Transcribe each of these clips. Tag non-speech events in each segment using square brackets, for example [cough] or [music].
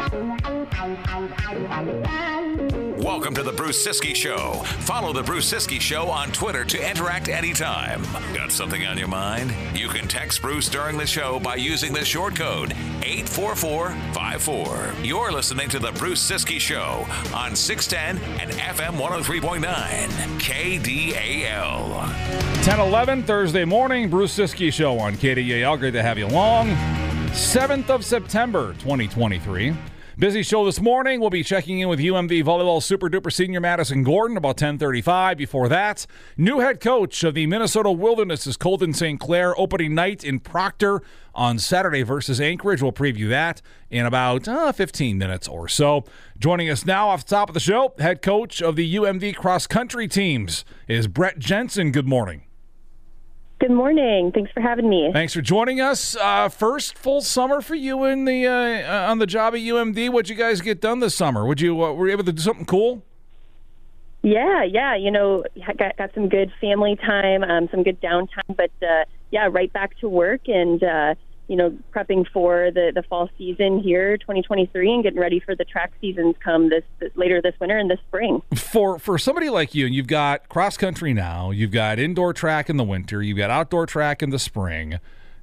Welcome to the Bruce Ciskie Show. Follow the Bruce Ciskie Show on Twitter to interact anytime. Got something on your mind? You can text Bruce during the show by using the short code 84454. You're listening to the Bruce Ciskie Show on 610 and FM 103.9 KDAL. 1011 Thursday morning, Bruce Ciskie Show on KDAL. Great to have you along. 7th of September, 2023. Busy show this morning. We'll be checking in with UMD volleyball super duper senior Madison Gordon about 10:35. Before that, new head coach of the Minnesota Wilderness is Colten St. Clair opening night in Proctor on Saturday versus Anchorage. We'll preview that in about uh, 15 minutes or so. Joining us now off the top of the show, head coach of the UMD cross country teams is Brette Jensen. Good morning. Good morning. Thanks for having me. Thanks for joining us. Uh, first full summer for you in the uh, on the job at UMD. What'd you guys get done this summer? Would you uh, were you able to do something cool? Yeah, yeah. You know, got got some good family time, um, some good downtime, but uh, yeah, right back to work and uh, you know, prepping for the, the fall season here, 2023, and getting ready for the track seasons come this, this later this winter and this spring. For for somebody like you, and you've got cross country now, you've got indoor track in the winter, you've got outdoor track in the spring,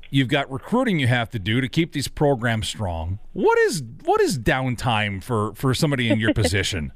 you've got recruiting you have to do to keep these programs strong. What is what is downtime for for somebody in your [laughs] position?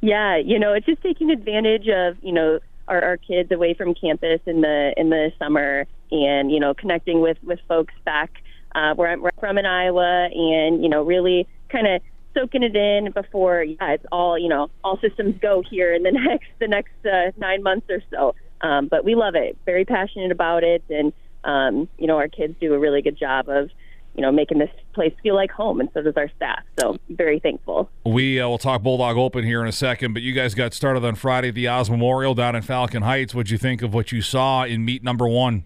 Yeah, you know, it's just taking advantage of you know our, our kids away from campus in the in the summer and you know connecting with with folks back uh, where I'm from in Iowa and you know really kind of soaking it in before yeah it's all you know all systems go here in the [laughs] next the next uh, nine months or so um, but we love it very passionate about it and um, you know our kids do a really good job of you know, making this place feel like home, and so does our staff. So very thankful. We uh, will talk Bulldog Open here in a second, but you guys got started on Friday at the Oz Memorial down in Falcon Heights. What'd you think of what you saw in meet number one?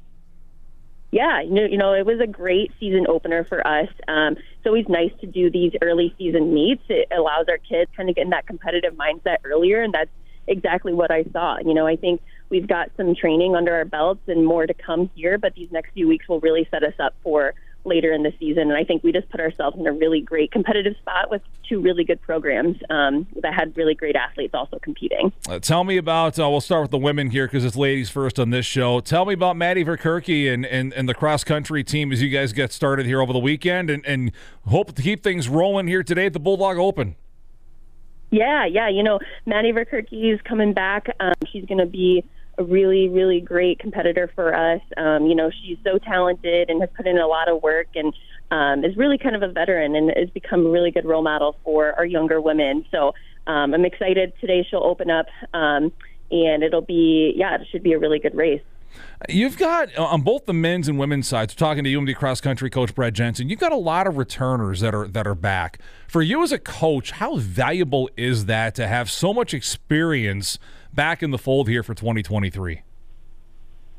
Yeah, you know, it was a great season opener for us. Um, it's always nice to do these early season meets. It allows our kids kind of get in that competitive mindset earlier, and that's exactly what I saw. You know, I think we've got some training under our belts and more to come here, but these next few weeks will really set us up for later in the season. And I think we just put ourselves in a really great competitive spot with two really good programs um, that had really great athletes also competing. Uh, tell me about, uh, we'll start with the women here because it's ladies first on this show. Tell me about Maddie Verkerke and, and, and the cross country team as you guys get started here over the weekend and, and hope to keep things rolling here today at the Bulldog Open. Yeah, yeah. You know, Maddie Verkerke is coming back. Um, she's going to be a really, really great competitor for us. Um, you know, she's so talented and has put in a lot of work and um, is really kind of a veteran and has become a really good role model for our younger women. So um, I'm excited. Today she'll open up, um, and it'll be, yeah, it should be a really good race. You've got uh, on both the men's and women's sides. Talking to UMD cross country coach Brad Jensen, you've got a lot of returners that are that are back. For you as a coach, how valuable is that to have so much experience back in the fold here for 2023?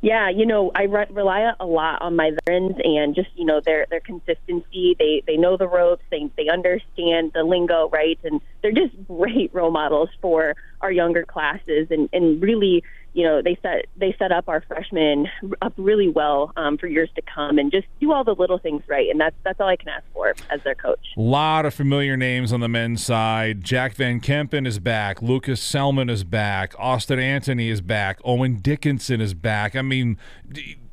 Yeah, you know, I re- rely a lot on my veterans and just you know their their consistency. They they know the ropes. They they understand the lingo, right? And they're just [laughs] great role models for our younger classes and and really you know they set they set up our freshmen up really well um, for years to come and just do all the little things right and that's that's all I can ask for as their coach. A lot of familiar names on the men's side. Jack Van Kempen is back. Lucas Selman is back. Austin Anthony is back. Owen Dickinson is back. I mean.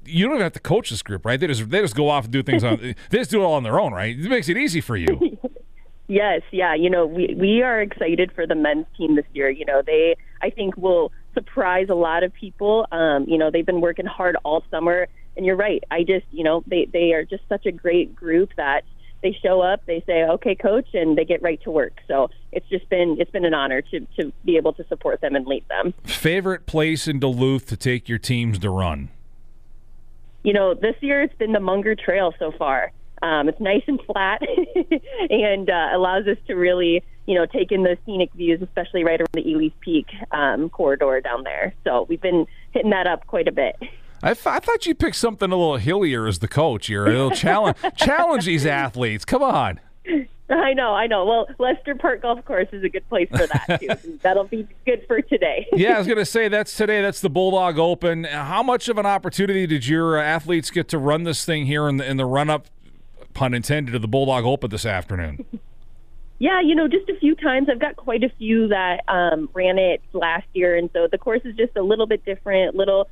You don't even have to coach this group, right? They just they just go off and do things on. [laughs] they just do it all on their own, right? It makes it easy for you. [laughs] yes, yeah. You know, we we are excited for the men's team this year. You know, they I think will surprise a lot of people. Um, you know, they've been working hard all summer, and you're right. I just, you know, they they are just such a great group that they show up, they say, "Okay, coach," and they get right to work. So it's just been it's been an honor to to be able to support them and lead them. Favorite place in Duluth to take your teams to run? You know, this year it's been the Munger Trail so far. Um, it's nice and flat [laughs] and uh, allows us to really you know, taking the scenic views, especially right around the Ely's Peak um, corridor down there. So we've been hitting that up quite a bit. I, th- I thought you picked something a little hillier as the coach. You're a little challenge [laughs] challenge these athletes. Come on. I know, I know. Well, Lester Park Golf Course is a good place for that too. [laughs] That'll be good for today. yeah, I was going [laughs] to say that's today. That's the Bulldog Open. How much of an opportunity did your athletes get to run this thing here in the in the run up, pun intended, to the Bulldog Open this afternoon? Yeah, you know, just a few times. I've got quite a few that um, ran it last year, and so the course is just a little bit different, little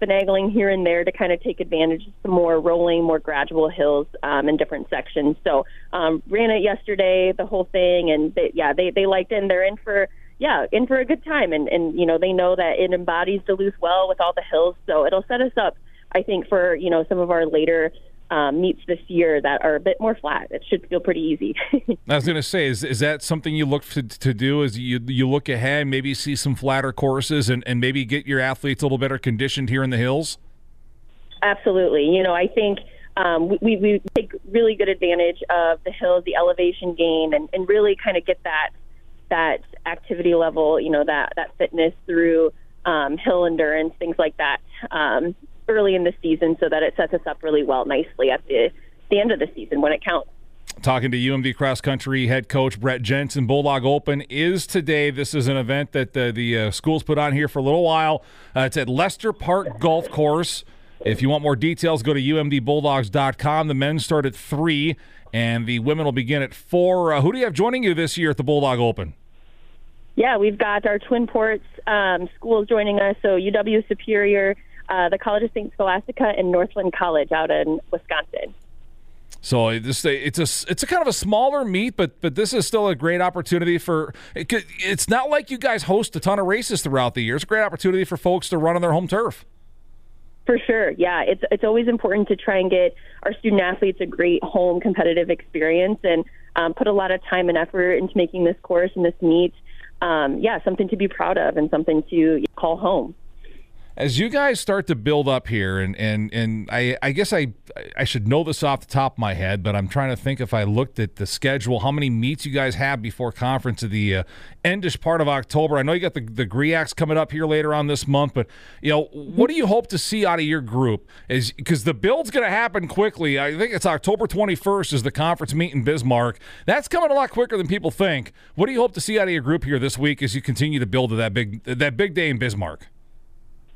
finagling here and there to kind of take advantage of some more rolling, more gradual hills um, in different sections. So um, ran it yesterday, the whole thing, and they, yeah, they they liked it. and They're in for yeah, in for a good time, and and you know they know that it embodies Duluth well with all the hills, so it'll set us up, I think, for you know some of our later um, meets this year that are a bit more flat. It should feel pretty easy. [laughs] I was going to say, is, is that something you look to, to do? Is you you look ahead, maybe see some flatter courses, and, and maybe get your athletes a little better conditioned here in the hills? Absolutely. You know, I think um, we, we take really good advantage of the hills, the elevation gain, and, and really kind of get that that activity level, you know, that that fitness through um, hill endurance, things like that. Um, early in the season so that it sets us up really well nicely at the, the end of the season when it counts. Talking to UMD cross country head coach Brette Jensen. Bulldog Open is today. This is an event that the, the uh, schools put on here for a little while. Uh, it's at Lester Park Golf Course. If you want more details, go to umdbulldogs.com. The men start at 3, and the women will begin at 4. Uh, who do you have joining you this year at the Bulldog Open? Yeah, we've got our Twin Ports um, schools joining us. So UW Superior, uh, the College of St. Scholastica and Northland College out in Wisconsin. So this it's a it's a kind of a smaller meet, but but this is still a great opportunity for. It's not like you guys host a ton of races throughout the year. It's a great opportunity for folks to run on their home turf. For sure, yeah. It's it's always important to try and get our student athletes a great home competitive experience and um, put a lot of time and effort into making this course and this meet, um, yeah, something to be proud of and something to call home as you guys start to build up here, and and and I I guess I I should know this off the top of my head, but I'm trying to think if I looked at the schedule, how many meets you guys have before conference of the uh, endish part of October. I know you got the the Griaks coming up here later on this month, but you know what do you hope to see out of your group? Is because the build's going to happen quickly. I think it's October 21st is the conference meet in Bismarck. That's coming a lot quicker than people think. What do you hope to see out of your group here this week as you continue to build to that big that big day in Bismarck?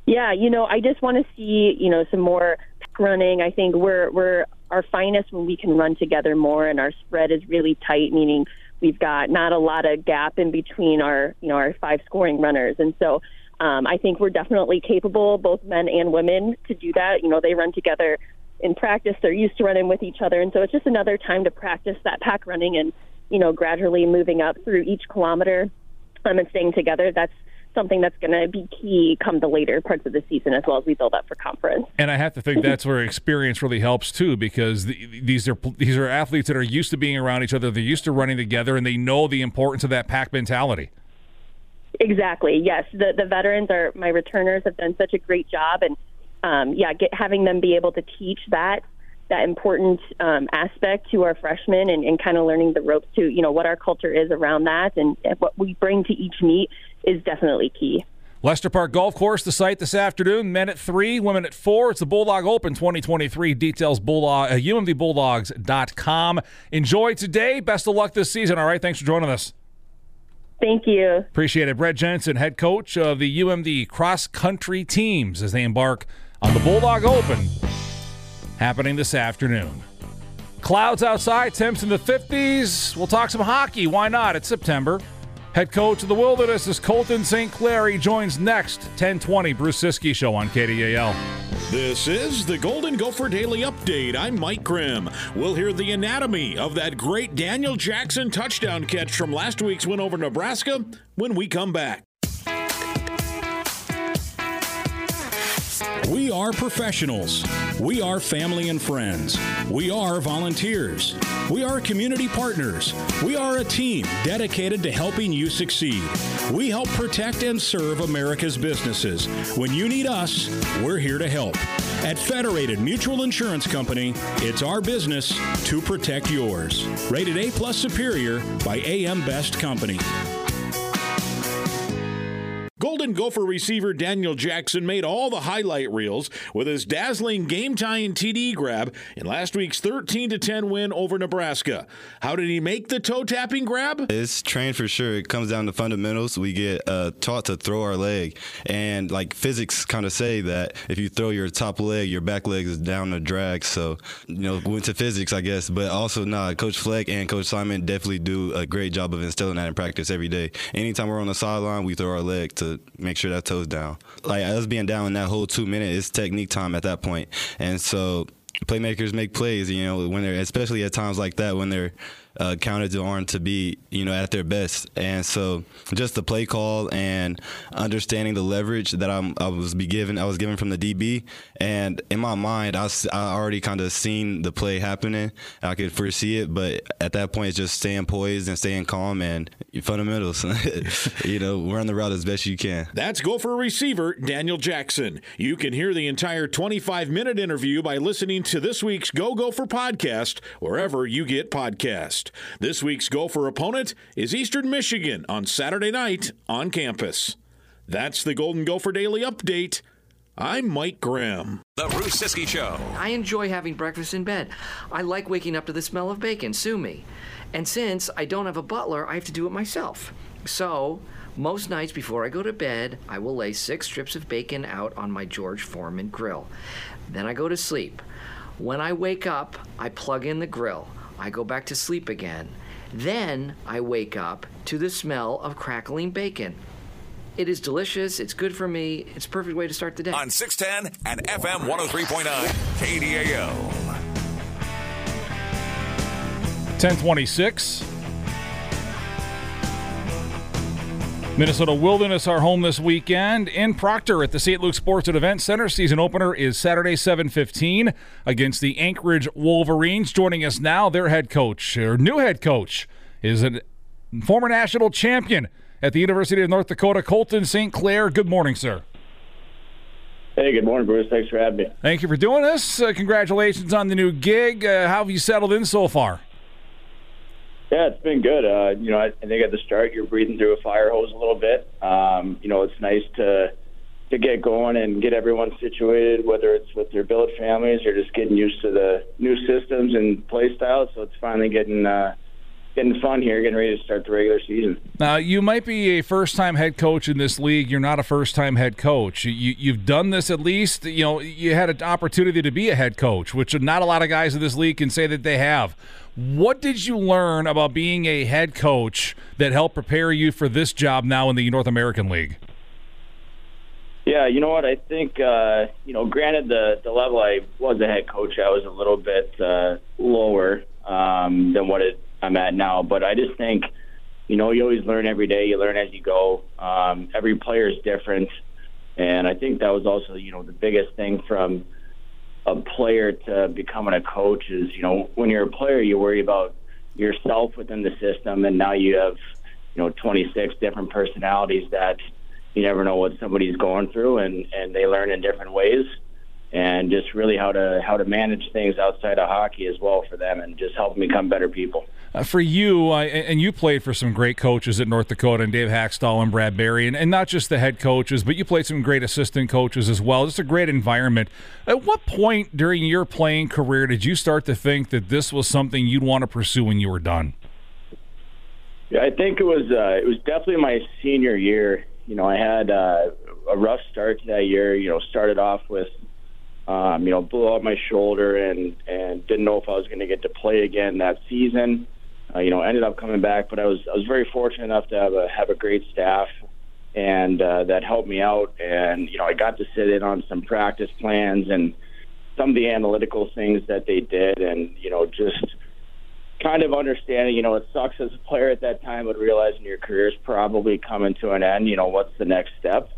Yeah, you know, I just want to see, you know, some more running. I think we're we're our finest when we can run together more and our spread is really tight, meaning we've got not a lot of gap in between our, you know, our five scoring runners. And so um, I think we're definitely capable, both men and women, to do that. You know, they run together in practice. They're used to running with each other. And so it's just another time to practice that pack running and, you know, gradually moving up through each kilometer um, and staying together. That's something that's going to be key come the later parts of the season as well as we build up for conference. And I have to think that's where experience really helps too, because the, these are these are athletes that are used to being around each other. They're used to running together, and they know the importance of that pack mentality. Exactly. Yes, the the veterans are my returners have done such a great job, and um, yeah, get, having them be able to teach that that important um, aspect to our freshmen and, and kind of learning the ropes to you know what our culture is around that and, and what we bring to each meet is definitely key. Lester Park Golf Course, the site this afternoon. Men at three, women at four. It's the Bulldog Open 2023. Details Bulldog, uh, umdbulldogs.com. Enjoy today. Best of luck this season. All right. Thanks for joining us. Thank you. Appreciate it. Brette Jensen, head coach of the UMD cross country teams as they embark on the Bulldog Open happening this afternoon. Clouds outside, temps in the 50s. We'll talk some hockey. Why not? It's September. Head coach of the Wilderness is Colten St. Clair. He joins next 1020 Bruce Ciskie Show on KDAL. This is the Golden Gopher Daily Update. I'm Mike Grimm. We'll hear the anatomy of that great Daniel Jackson touchdown catch from last week's win over Nebraska when we come back. We are professionals. We are family and friends. We are volunteers. We are community partners. We are a team dedicated to helping you succeed. We help protect and serve America's businesses. When you need us, we're here to help. At Federated Mutual Insurance Company, it's our business to protect yours. Rated A plus superior by AM Best Company. Golden Gopher receiver Daniel Jackson made all the highlight reels with his dazzling game tying TD grab in last week's 13 10 win over Nebraska. How did he make the toe tapping grab? It's trained for sure. It comes down to fundamentals. We get uh, taught to throw our leg, and like physics kind of say that if you throw your top leg, your back leg is down to drag. So, you know, went to physics, I guess. But also, nah, Coach Fleck and Coach Simon definitely do a great job of instilling that in practice every day. Anytime we're on the sideline, we throw our leg to make sure that toe's down. Like us being down in that whole two minutes, it's technique time at that point. And so playmakers make plays, you know, when they're especially at times like that when they're uh, counted to Arn to be, you know, at their best. And so just the play call and understanding the leverage that I'm, I was be given, I was given from the DB. And in my mind, I, I already kind of seen the play happening. I could foresee it, but at that point, it's just staying poised and staying calm and fundamentals. [laughs] you know, run the route as best you can. That's Gopher receiver Daniel Jackson. You can hear the entire 25 minute interview by listening to this week's Go Gopher podcast wherever you get podcasts. This week's Gopher opponent is Eastern Michigan on Saturday night on campus. That's the Golden Gopher Daily Update. I'm Mike Grimm. The Bruce Ciskie Show. I enjoy having breakfast in bed. I like waking up to the smell of bacon. Sue me. And since I don't have a butler, I have to do it myself. So, most nights before I go to bed, I will lay six strips of bacon out on my George Foreman grill. Then I go to sleep. When I wake up, I plug in the grill. I go back to sleep again. Then I wake up to the smell of crackling bacon. It is delicious. It's good for me. It's a perfect way to start the day. On 610 and FM 103.9 KDAL. 1026. Minnesota Wilderness are home this weekend in Proctor at the St. Luke Sports and Event Center. Season opener is Saturday, 7:15 against the Anchorage Wolverines. Joining us now, their head coach, their new head coach, is a former national champion at the University of North Dakota, Colten St. Clair. Good morning, sir. Hey, good morning, Bruce. Thanks for having me. Thank you for doing this. Uh, congratulations on the new gig. Uh, how have you settled in so far? Yeah, it's been good. Uh, you know, I, I think at the start you're breathing through a fire hose a little bit. Um, you know, it's nice to to get going and get everyone situated, whether it's with their billet families or just getting used to the new systems and play styles. So it's finally getting uh, getting fun here, getting ready to start the regular season. Now, you might be a first-time head coach in this league. You're not a first-time head coach. You, you've done this at least. You know, you had an opportunity to be a head coach, which not a lot of guys in this league can say that they have. What did you learn about being a head coach that helped prepare you for this job now in the North American League? Yeah, you know what? I think uh, you know. Granted, the the level I was a head coach, I was a little bit uh, lower um, than what it, I'm at now. But I just think, you know, you always learn every day. You learn as you go. Um, every player is different, and I think that was also you know the biggest thing from a player to becoming a coach is, you know, when you're a player, you worry about yourself within the system, and now you have, you know, 26 different personalities that you never know what somebody's going through, and and they learn in different ways, and just really how to how to manage things outside of hockey as well for them, and just help them become better people. Uh, for you, uh, and you played for some great coaches at North Dakota, and Dave Hakstol and Brad Berry, and, and not just the head coaches, but you played some great assistant coaches as well. Just a great environment. At what point during your playing career did you start to think that this was something you'd want to pursue when you were done? Yeah, I think it was uh, it was definitely my senior year. You know, I had uh, a rough start to that year. You know, started off with um, you know blew out my shoulder and and didn't know if I was going to get to play again that season uh, you know, ended up coming back. But I was I was very fortunate enough to have a have a great staff, and uh, that helped me out. And you know, I got to sit in on some practice plans and some of the analytical things that they did, and you know, just kind of understanding. You know, it sucks as a player at that time, but realizing your career is probably coming to an end. You know, what's the next step?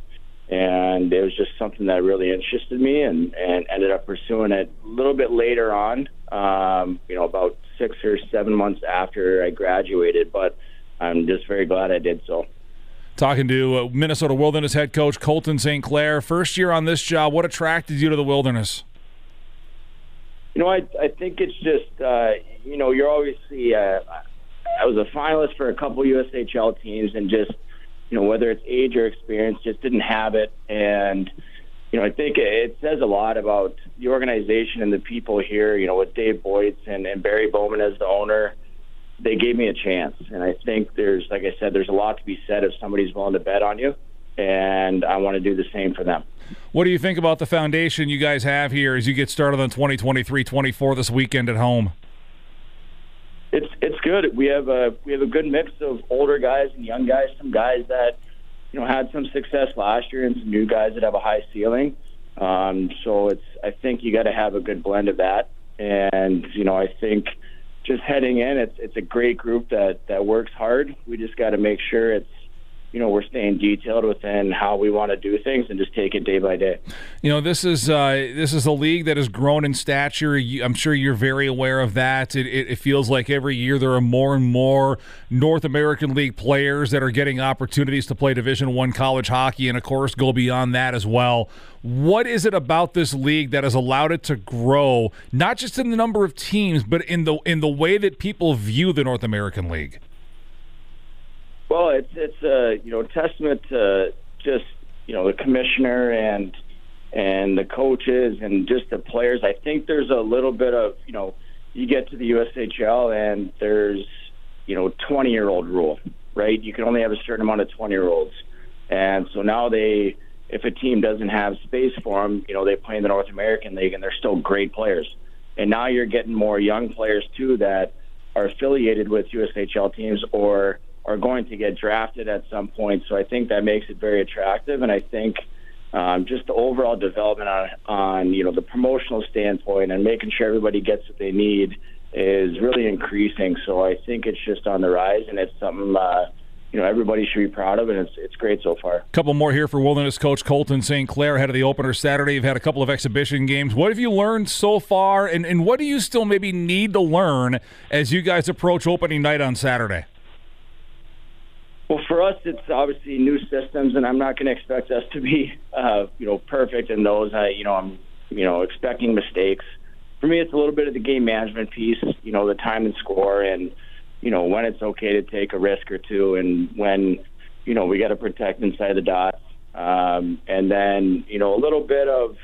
and it was just something that really interested me and, and ended up pursuing it a little bit later on um, you know about six or seven months after i graduated but i'm just very glad i did so. Talking to uh, minnesota wilderness head coach colten st clair. First year on this job what attracted you to the wilderness? You know i, I think it's just uh, you know you're obviously uh, i was a finalist for a couple ushl teams and just you know, whether it's age or experience, just didn't have it. And, you know, I think it says a lot about the organization and the people here, you know, with Dave Boyce and, and Barry Bowman as the owner. They gave me a chance. And I think there's, like I said, there's a lot to be said if somebody's willing to bet on you. And I want to do the same for them. What do you think about the foundation you guys have here as you get started on 2023 24 this weekend at home? It's it's good. We have a we have a good mix of older guys and young guys. Some guys that you know had some success last year, and some new guys that have a high ceiling. Um, so it's I think you got to have a good blend of that. And you know I think just heading in, it's it's a great group that that works hard. We just got to make sure it's you know we're staying detailed within how we want to do things and just take it day by day. You know, this is uh, this is a league that has grown in stature. I'm sure you're very aware of that. It, it, it, feels like every year there are more and more North American League players that are getting opportunities to play Division One college hockey, and of course go beyond that as well. What is it about this league that has allowed it to grow, not just in the number of teams, but in the in the way that people view the North American League? Well, it's it's a you know testament to just you know the commissioner and and the coaches and just the players. I think there's a little bit of you know you get to the USHL and there's you know 20 year old rule, right? You can only have a certain amount of 20 year olds, and so now they if a team doesn't have space for them, you know they play in the North American League and they're still great players. And now you're getting more young players too that are affiliated with USHL teams or are going to get drafted at some point. So I think that makes it very attractive, and I think um, just the overall development on on you know the promotional standpoint and making sure everybody gets what they need is really increasing. So I think it's just on the rise, and it's something. Uh, you know everybody should be proud of, and it's it's great so far. A couple more here for Wilderness coach Colten St. Clair ahead of the opener Saturday. You've had a couple of exhibition games. What have you learned so far, and and what do you still maybe need to learn as you guys approach opening night on Saturday? Well, for us, it's obviously new systems, and I'm not going to expect us to be, uh, you know, perfect in those. I, you know, I'm, you know, expecting mistakes. For me, it's a little bit of the game management piece. You know, the time and score, and you know when it's okay to take a risk or two, and when, you know, we got to protect inside the dots. Um, and then, you know, a little bit of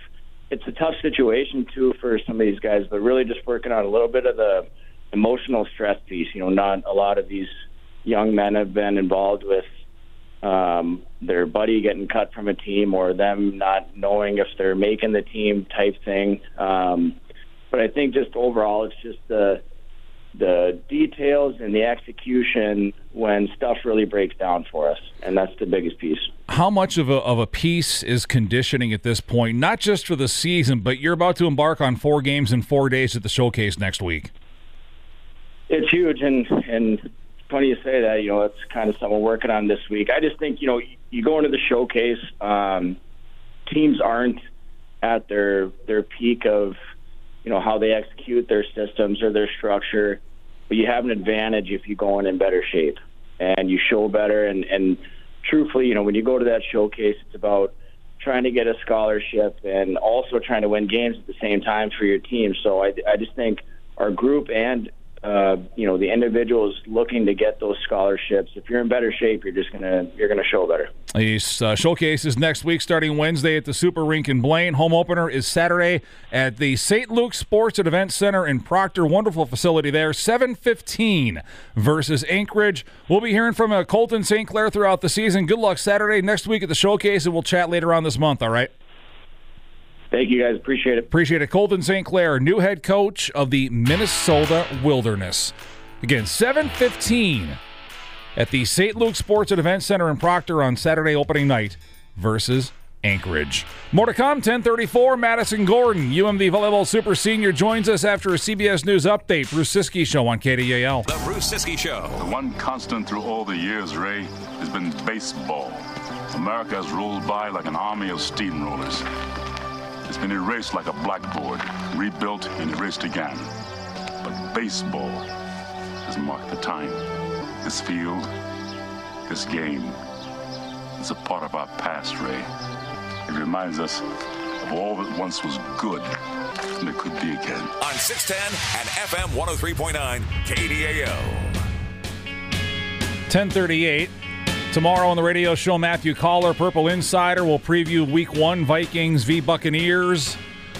it's a tough situation too for some of these guys, but really just working on a little bit of the emotional stress piece. You know, not a lot of these young men have been involved with um, their buddy getting cut from a team or them not knowing if they're making the team type thing. Um, but I think just overall, it's just the the details and the execution when stuff really breaks down for us, and that's the biggest piece. How much of a of a piece is conditioning at this point? Not just for the season, but you're about to embark on four games in four days at the showcase next week. It's huge, and and funny you say that. You know, it's kind of something we're working on this week. I just think you know, you go into the showcase. Um, teams aren't at their their peak of you know how they execute their systems or their structure, but you have an advantage if you go in in better shape and you show better. And and truthfully, you know, when you go to that showcase, it's about trying to get a scholarship and also trying to win games at the same time for your team. So I, I just think our group and uh, you know the individuals looking to get those scholarships. If you're in better shape, you're just gonna you're gonna show better. These uh, showcases next week, starting Wednesday at the Super Rink in Blaine. Home opener is Saturday at the St. Luke Sports and Event Center in Proctor. Wonderful facility there. 7:15 versus Anchorage. We'll be hearing from uh, Colten St. Clair throughout the season. Good luck Saturday next week at the showcase, and we'll chat later on this month. All right. Thank you, guys. Appreciate it. Appreciate it. Colten St. Clair, new head coach of the Minnesota Wilderness. Again, 715 at the St. Luke Sports and Event Center in Proctor on Saturday opening night versus Anchorage. More to come, 1034, Madison Gordon, UMD Volleyball Super Senior, joins us after a CBS News update. Bruce Ciskie Show on KDAL. The Bruce Ciskie Show. The one constant through all the years, Ray, has been baseball. America has rolled by like an army of steamrollers. It's been erased like a blackboard, rebuilt and erased again. But baseball has marked the time. This field, this game, is a part of our past, Ray. It reminds us of all that once was good and it could be again. On 610 and FM 103.9 KDAL. 1038. Tomorrow on the radio show, Matthew Coller, Purple Insider, will preview Week One Vikings v Buccaneers.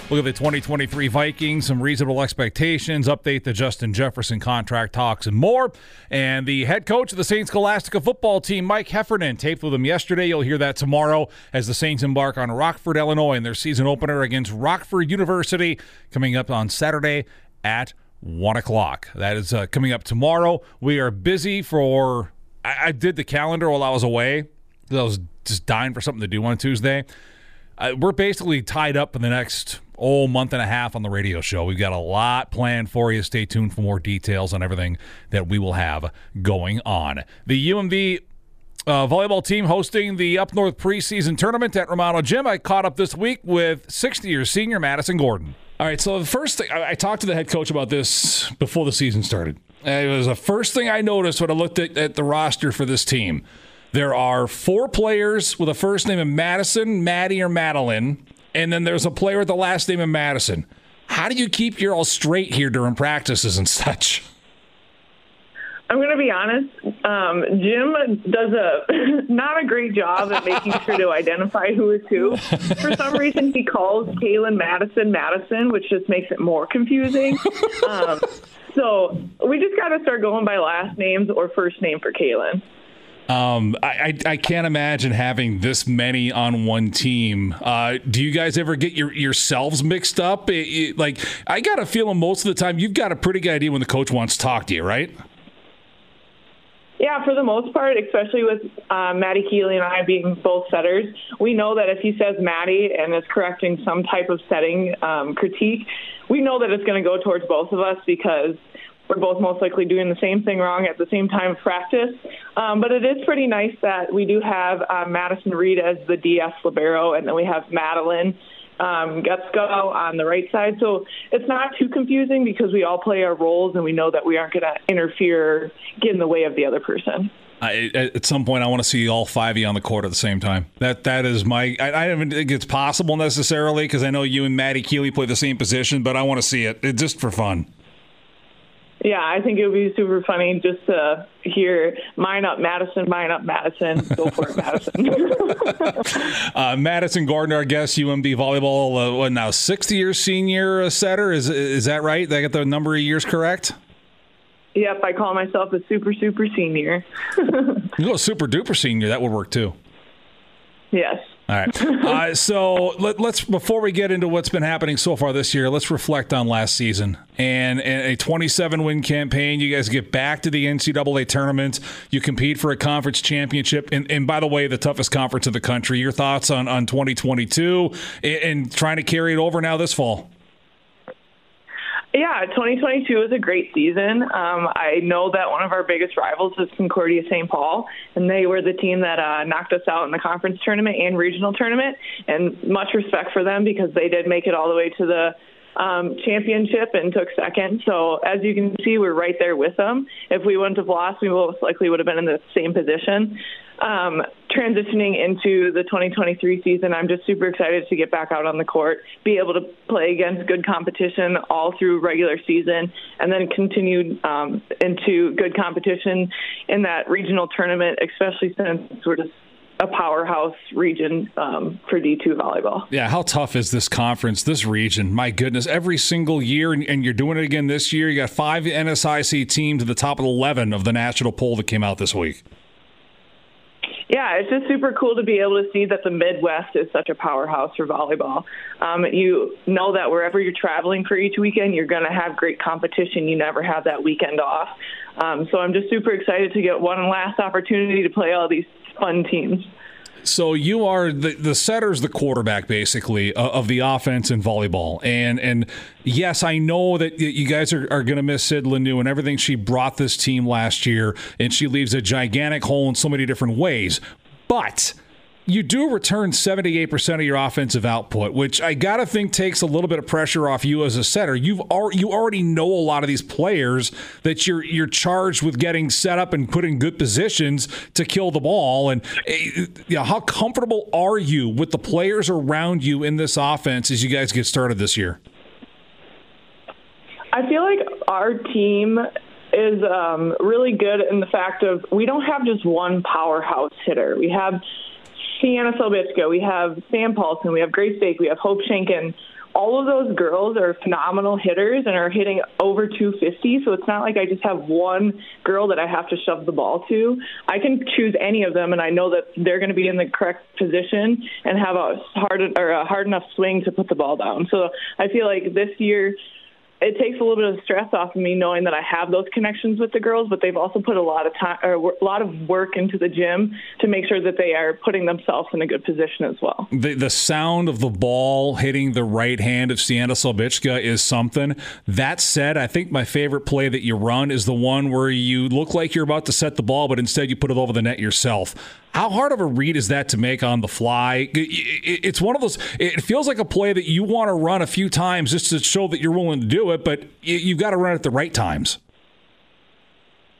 Look at the 2023 Vikings, some reasonable expectations, update the Justin Jefferson contract talks, and more. And the head coach of the Saints Scholastica football team, Mike Heffernan, taped with him yesterday. You'll hear that tomorrow as the Saints embark on Rockford, Illinois, in their season opener against Rockford University, coming up on Saturday at 1 o'clock. That is uh, coming up tomorrow. We are busy for. I, I did the calendar while I was away. I was just dying for something to do on Tuesday. Uh, we're basically tied up for the next oh month and a half on the radio show. We've got a lot planned for you. Stay tuned for more details on everything that we will have going on. The UMD uh, volleyball team hosting the Up North preseason tournament at Romano Gym. I caught up this week with 60 year senior Madison Gordon. All right, so the first thing I, I talked to the head coach about this before the season started. It was the first thing I noticed when I looked at, at the roster for this team. There are four players with a first name of Madison, Maddie, or Madeline, and then there's a player with the last name of Madison. How do you keep your all straight here during practices and such? I'm going to be honest. Um, Jim does a [laughs] not a great job at making sure to identify who is who. For some reason, he calls Kaylin Madison Madison, which just makes it more confusing. Um, so we just got to start going by last names or first name for Kaylin. Um, I, I, I can't imagine having this many on one team. Uh, do you guys ever get your yourselves mixed up? It, it, like I got a feeling most of the time you've got a pretty good idea when the coach wants to talk to you, right? Yeah, for the most part, especially with uh, Maddie Keeley and I being both setters, we know that if he says Maddie and is correcting some type of setting um, critique, we know that it's going to go towards both of us because we're both most likely doing the same thing wrong at the same time of practice. Um, but it is pretty nice that we do have uh, Madison Reed as the DS libero, and then we have Madeline um, Getsko on the right side. So it's not too confusing because we all play our roles and we know that we aren't going to interfere, get in the way of the other person. I, at some point, I want to see all five of you on the court at the same time. That that is my. I, I don't think it's possible necessarily because I know you and Maddie Keeley play the same position, but I want to see it, it just for fun. Yeah, I think it would be super funny just to hear mine up Madison, mine up Madison, go for it, Madison. [laughs] uh, Madison Gordon, I guess UMD volleyball, uh, what now, sixth year senior setter? Is is that right? Did I get the number of years correct? Yep, I call myself a super super senior. [laughs] you go super duper senior, that would work too. Yes. All right. Uh, [laughs] so let, us before we get into what's been happening so far this year, let's reflect on last season and, and, a 27 win campaign. You guys get back to the NCAA tournament. You compete for a conference championship, and, and by the way, the toughest conference in the country. Your thoughts on on 2022 and, and trying to carry it over now this fall? Yeah, 2022 was a great season. Um, I know that one of our biggest rivals is Concordia St. Paul, and they were the team that uh, knocked us out in the conference tournament and regional tournament. And much respect for them because they did make it all the way to the um, championship and took second. So as you can see, we're right there with them. If we wouldn't have lost, we most likely would have been in the same position. Um, transitioning into the 2023 season, I'm just super excited to get back out on the court, be able to play against good competition all through regular season, and then continue um, into good competition in that regional tournament, especially since we're just a powerhouse region um, for D2 volleyball. Yeah, how tough is this conference, this region? My goodness, every single year, and, and, you're doing it again this year. You got five NSIC teams at the top of 11 of the national poll that came out this week yeah, it's just super cool to be able to see that the Midwest is such a powerhouse for volleyball. Um, you know that wherever you're traveling for each weekend, you're going to have great competition. You never have that weekend off. Um, so I'm just super excited to get one last opportunity to play all these fun teams. So you are the the setter's the quarterback basically uh, of the offense in volleyball, and and yes, I know that you guys are, are going to miss Sid Lanu and everything she brought this team last year, and she leaves a gigantic hole in so many different ways, but you do return 78% of your offensive output, which I got to think takes a little bit of pressure off you as a setter. You've al- you already know a lot of these players that you're you're charged with getting set up and put in good positions to kill the ball and eh, you know, how comfortable are you with the players around you in this offense as you guys get started this year? I feel like our team is um, really good in the fact of we don't have just one powerhouse hitter. We have Sienna Selbitska, we have Sam Paulson, we have Grace Dake, we have Hope Schenken. All of those girls are phenomenal hitters and are hitting over 250. So it's not like I just have one girl that I have to shove the ball to. I can choose any of them, and I know that they're going to be in the correct position and have a hard or a hard enough swing to put the ball down. So I feel like this year it takes a little bit of stress off of me knowing that I have those connections with the girls, but they've also put a lot of time or a lot of work into the gym to make sure that they are putting themselves in a good position as well. The the sound of the ball hitting the right hand of Sienna Selbitska is something. That said, I think my favorite play that you run is the one where you look like you're about to set the ball, but instead you put it over the net yourself. How hard of a read is that to make on the fly? It's one of those. It feels like a play that you want to run a few times just to show that you're willing to do it, but you've got to run it at the right times.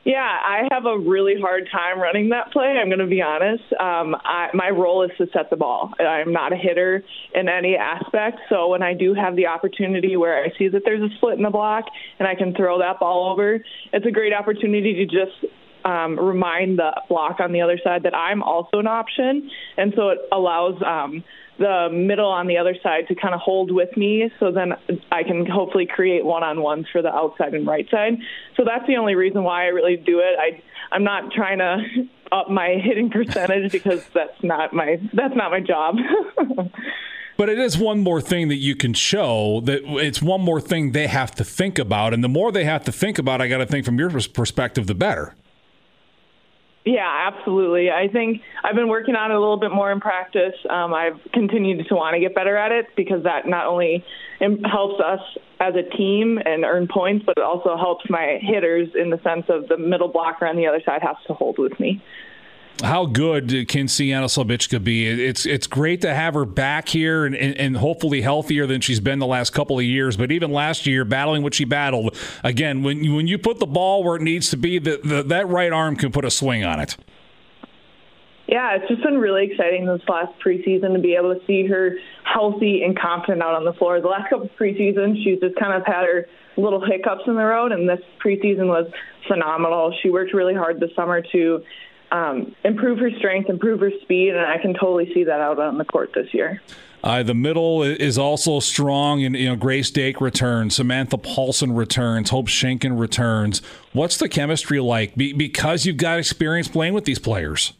Yeah, I have a really hard time running that play. I'm going to be honest. Um, I, my role is to set the ball. I'm not a hitter in any aspect. So when I do have the opportunity where I see that there's a split in the block and I can throw that ball over, it's a great opportunity to just um, remind the block on the other side that I'm also an option, and so it allows um, the middle on the other side to kind of hold with me, so then I can hopefully create one-on-ones for the outside and right side. So that's the only reason why I really do it. I I'm not trying to [laughs] up my hitting percentage because that's not my that's not my job. [laughs] But it is one more thing that you can show that it's one more thing they have to think about. And the more they have to think about, I got to think from your perspective, the better. Yeah, absolutely. I think I've been working on it a little bit more in practice. Um, I've continued to want to get better at it because that not only helps us as a team and earn points, but it also helps my hitters in the sense of the middle blocker on the other side has to hold with me how good can Sienna Selbitska be? It's it's great to have her back here and, and, and, hopefully healthier than she's been the last couple of years. But even last year, battling what she battled, again, when you, when you put the ball where it needs to be, the, the, that right arm can put a swing on it. Yeah, it's just been really exciting this last preseason to be able to see her healthy and confident out on the floor. The last couple of preseasons, she's just kind of had her little hiccups in the road, and this preseason was phenomenal. She worked really hard this summer to um, improve her strength, improve her speed, and I can totally see that out on the court this year. Uh, the middle is also strong, and you know Grace Dake returns, Samantha Paulson returns, Hope Schenken returns. What's the chemistry like? Be- because you've got experience playing with these players.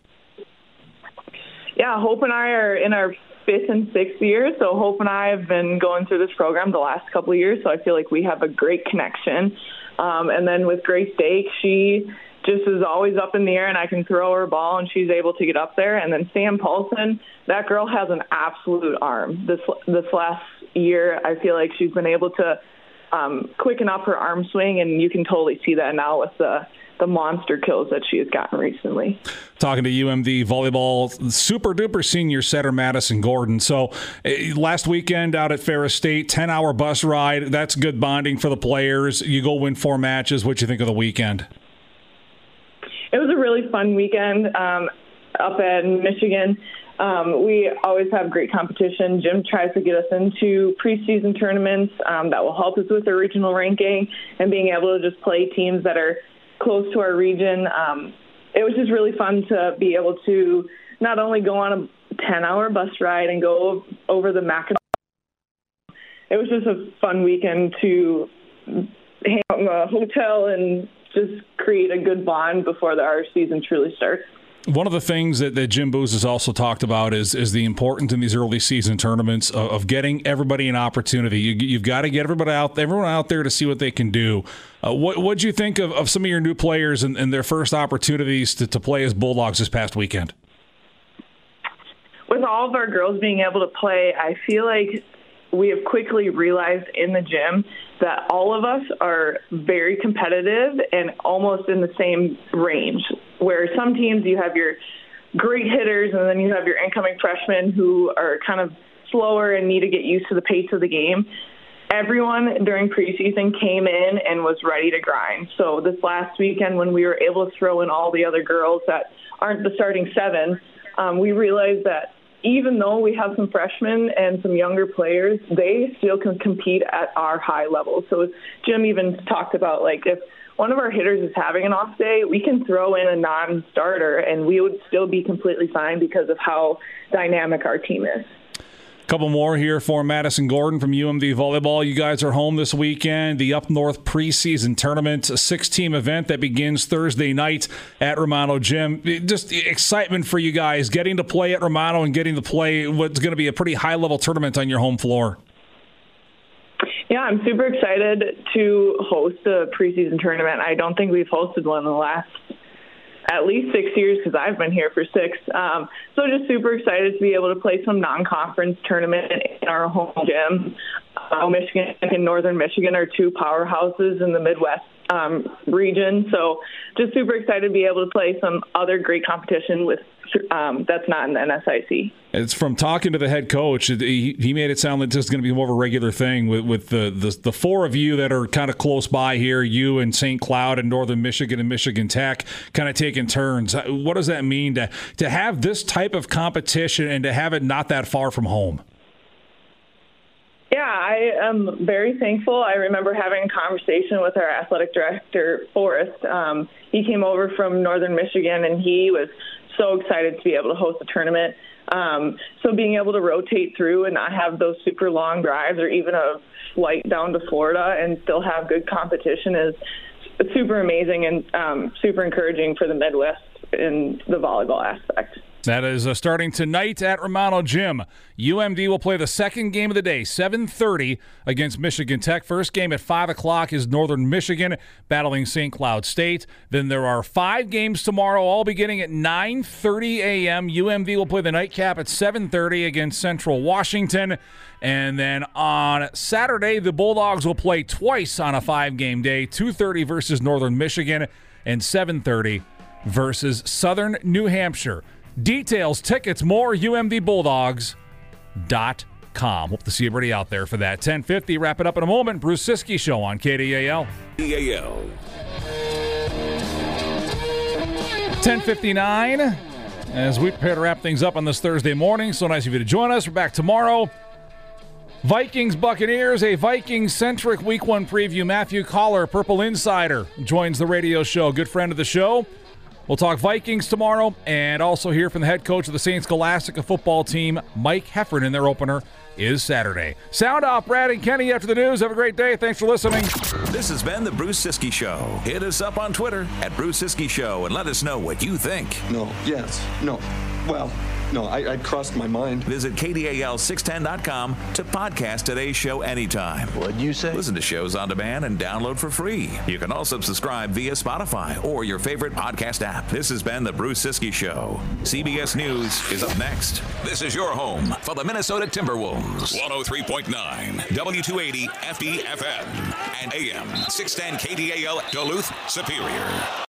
Yeah, Hope and I are in our fifth and sixth year. So Hope and I have been going through this program the last couple of years. So I feel like we have a great connection. Um, and then with Grace Dake, she just is always up in the air and I can throw her a ball and she's able to get up there. And then Sam Paulson, that girl has an absolute arm. This this last year, I feel like she's been able to um, quicken up her arm swing, and you can totally see that now with the the monster kills that she has gotten recently. Talking to UMD volleyball super duper senior setter Madison Gordon. So uh, last weekend out at Ferris State, ten hour bus ride. That's good bonding for the players. You go win four matches. What do you think of the weekend? Really fun weekend um, up in Michigan. Um, we always have great competition. Jim tries to get us into preseason tournaments um, that will help us with our regional ranking and being able to just play teams that are close to our region. Um, it was just really fun to be able to not only go on a 10 hour bus ride and go over the Mackinac. It was just a fun weekend to hang out in a hotel and just create a good bond before the, our season truly starts. One of the things that, that Jim Boos has also talked about is is the importance in these early season tournaments of, of getting everybody an opportunity. You, have got to get everybody out, everyone out there to see what they can do. Uh, what what do you think of, of some of your new players and, and their first opportunities to, to play as Bulldogs this past weekend? With all of our girls being able to play, I feel like we have quickly realized in the gym that all of us are very competitive and almost in the same range. Where some teams you have your great hitters and then you have your incoming freshmen who are kind of slower and need to get used to the pace of the game. Everyone during preseason came in and was ready to grind. So this last weekend, when we were able to throw in all the other girls that aren't the starting seven, um, we realized that even though we have some freshmen and some younger players, they still can compete at our high level. So Jim even talked about like if one of our hitters is having an off day, we can throw in a non-starter and we would still be completely fine because of how dynamic our team is. Couple more here for Madison Gordon from UMD Volleyball. You guys are home this weekend. The Up North preseason tournament, a six team event that begins Thursday night at Romano Gym. Just excitement for you guys getting to play at Romano and getting to play what's going to be a pretty high level tournament on your home floor. Yeah, I'm super excited to host a preseason tournament. I don't think we've hosted one in the last at least six years because I've been here for six. Um, so just super excited to be able to play some non-conference tournament in our home gym. Uh, Michigan and Northern Michigan are two powerhouses in the Midwest um, region. So just super excited to be able to play some other great competition with um, that's not in the NSIC. It's from talking to the head coach. He, he made it sound like this is going to be more of a regular thing with, with the, the, the four of you that are kind of close by here, you and St. Cloud and Northern Michigan and Michigan Tech, kind of taking turns. What does that mean to to have this type of competition and to have it not that far from home? Yeah, I am very thankful. I remember having a conversation with our athletic director, Forrest. Um, he came over from Northern Michigan and he was so excited to be able to host a tournament. Um, so being able to rotate through and not have those super long drives or even a flight down to Florida and still have good competition is super amazing and um, super encouraging for the Midwest in the volleyball aspect. That is uh, starting tonight at Romano Gym. UMD will play the second game of the day, 7:30 against Michigan Tech. First game at 5 o'clock is Northern Michigan battling St. Cloud State. Then there are five games tomorrow, all beginning at 9:30 a.m. UMD will play the nightcap at 7:30 against Central Washington. And then on Saturday, the Bulldogs will play twice on a five-game day: 2:30 versus Northern Michigan and 7:30 versus Southern New Hampshire. Details, tickets, more, umdbulldogs.com. Hope to see everybody out there for that. 1050, wrap it up in a moment. Bruce Ciskie Show on KDAL. KDAL. 1059 as we prepare to wrap things up on this Thursday morning. So nice of you to join us. We're back tomorrow. Vikings Buccaneers, a Viking centric week one preview. Matthew Coller, Purple Insider, joins the radio show. Good friend of the show. We'll talk Vikings tomorrow and also hear from the head coach of the St. Scholastica football team, Mike Heffernan. Their opener is Saturday. Sound off, Brad and Kenny, after the news. Have a great day. Thanks for listening. This has been the Bruce Ciskie Show. Hit us up on Twitter at Bruce Ciskie Show and let us know what you think. No, yes, no. Well, no, I, I crossed my mind. Visit KDAL610.com to podcast today's show anytime. What'd you say? Listen to shows on demand and download for free. You can also subscribe via Spotify or your favorite podcast app. This has been The Bruce Ciskie Show. CBS News is up next. This is your home for the Minnesota Timberwolves. 103.9 W280 FDFM and AM 610 KDAL Duluth Superior.